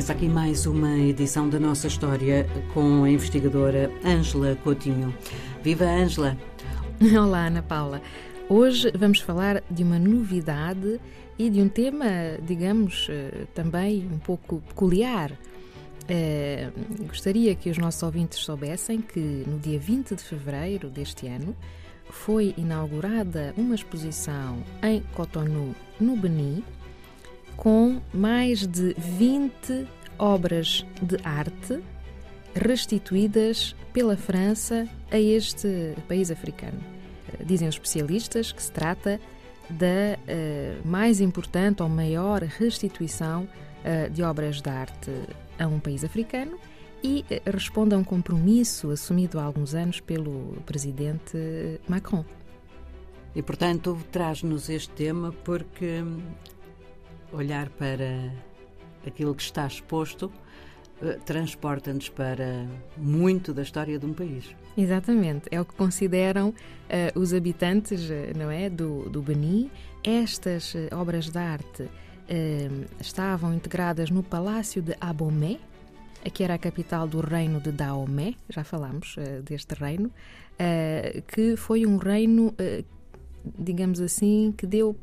Começa aqui mais uma edição da nossa história com a investigadora Ângela Coutinho. Viva Ângela! Olá, Ana Paula. Hoje vamos falar de uma novidade e de um tema, digamos, eh, também um pouco peculiar. Eh, gostaria que os nossos ouvintes soubessem que no dia 20 de fevereiro deste ano foi inaugurada uma exposição em Cotonou, no Benin, com mais de 20 obras de arte restituídas pela França a este país africano. Dizem os especialistas que se trata da uh, mais importante ou maior restituição uh, de obras de arte a um país africano e responde a um compromisso assumido há alguns anos pelo presidente Macron. E, portanto, traz-nos este tema porque olhar para aquilo que está exposto eh, transporta-nos para muito da história de um país. Exatamente, é o que consideram uh, os habitantes, uh, não é, do, do Beni. Estas uh, obras de arte estavam integradas no Palácio de Abomey, que era a capital do reino de Daomé, já falámos deste reino, que foi um reino, digamos assim, que deu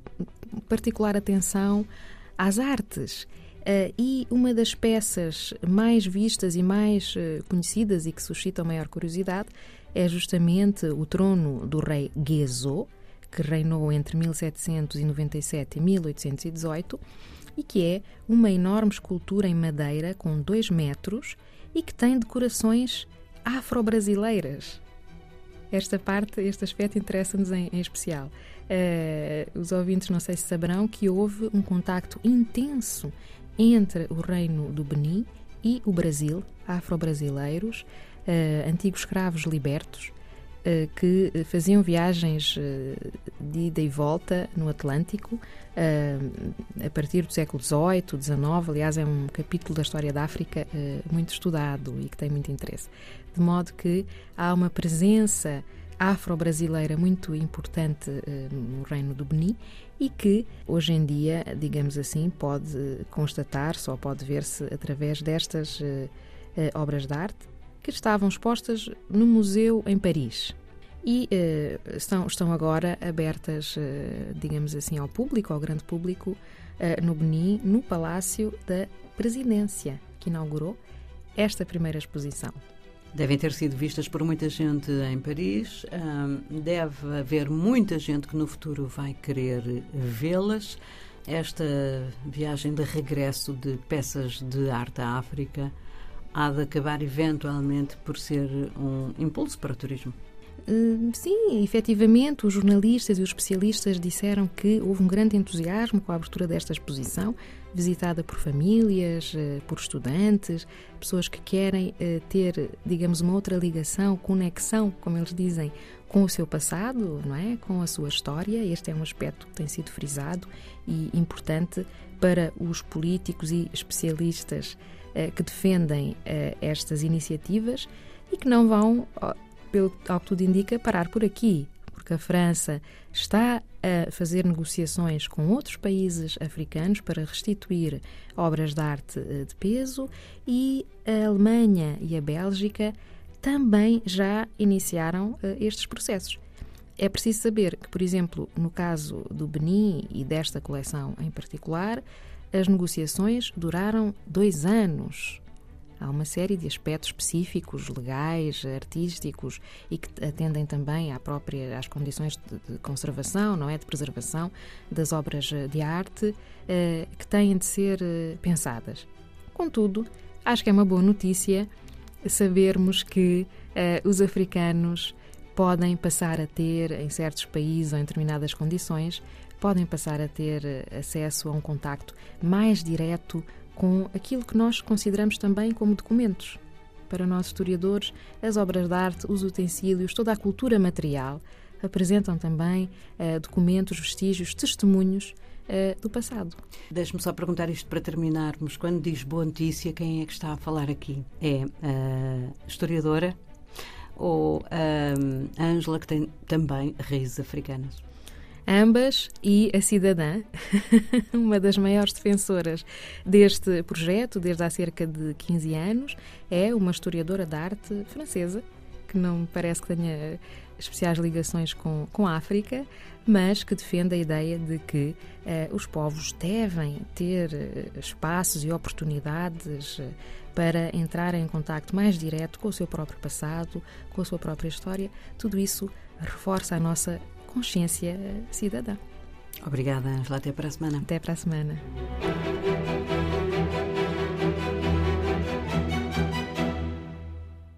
particular atenção às artes. Uh, e uma das peças mais vistas e mais uh, conhecidas e que suscitam maior curiosidade é justamente o trono do rei Gezo, que reinou entre 1797 e 1818 e que é uma enorme escultura em madeira com dois metros e que tem decorações afro-brasileiras. Esta parte, este aspecto interessa-nos em, em, especial. Uh, os ouvintes não sei se saberão que houve um contacto intenso entre o reino do Benin e o Brasil, afro-brasileiros, uh, antigos escravos libertos, que faziam viagens de ida e volta no Atlântico a partir do século XVIII, XIX. Aliás, é um capítulo da história da África muito estudado e que tem muito interesse. De modo que há uma presença afro-brasileira muito importante no Reino do Benin e que hoje em dia, digamos assim, pode constatar, só pode ver-se através destas obras de arte que estavam expostas no museu em Paris e estão, estão agora abertas, digamos assim, ao público, ao grande público, no Benin, no Palácio da Presidência, que inaugurou esta primeira exposição. Devem ter sido vistas por muita gente em Paris. deve haver muita gente que no futuro vai querer vê-las. Esta viagem de regresso de peças de arte à África há de acabar eventualmente por ser um impulso para o turismo. Hum, sim, efetivamente, os jornalistas e os especialistas disseram que houve um grande entusiasmo com a abertura desta exposição, visitada por famílias, eh, por estudantes, pessoas que querem eh, ter, digamos, uma outra ligação, conexão, como eles dizem, com o seu passado, não é? Com a sua história. Este é um aspecto que tem sido frisado e importante para os políticos e especialistas que defendem estas iniciativas e que não vão pelo ao que tudo indica, parar por aqui, porque a França está a fazer negociações com outros países africanos para restituir obras de arte eh, de peso e a Alemanha e a Bélgica também já iniciaram estes processos. É preciso saber que, por exemplo, no caso do Benin e desta coleção em particular, as negociações duraram dois anos. Há uma série de aspectos específicos, legais, artísticos e que atendem também à própria, às condições de, conservação, não é, de preservação das obras de arte eh, que têm de ser eh, pensadas. Contudo, acho que é uma boa notícia sabermos que eh, os africanos podem passar a ter, em certos países ou em determinadas condições, podem passar a ter acesso a um contacto mais direto com aquilo que nós consideramos também como documentos. Para nós historiadores, as obras de arte, os utensílios, toda a cultura material apresentam também uh, documentos, vestígios, testemunhos uh, do passado. Deixe-me só perguntar isto para terminarmos. Quando diz boa notícia, quem é que está a falar aqui? É a historiadora ou a Ângela, que tem também raízes africanas? Ambas e a cidadã, uma das maiores defensoras deste projeto desde há cerca de 15 anos, é uma historiadora de arte francesa, que não me parece que tenha especiais ligações com, com a África, mas que defende a ideia de que eh, os povos devem ter eh, espaços e oportunidades eh, para entrar em contato mais direto com o seu próprio passado, com a sua própria história. Tudo isso reforça a nossa consciência cidadã. Obrigada, Angela. Até para a semana. Até para a semana.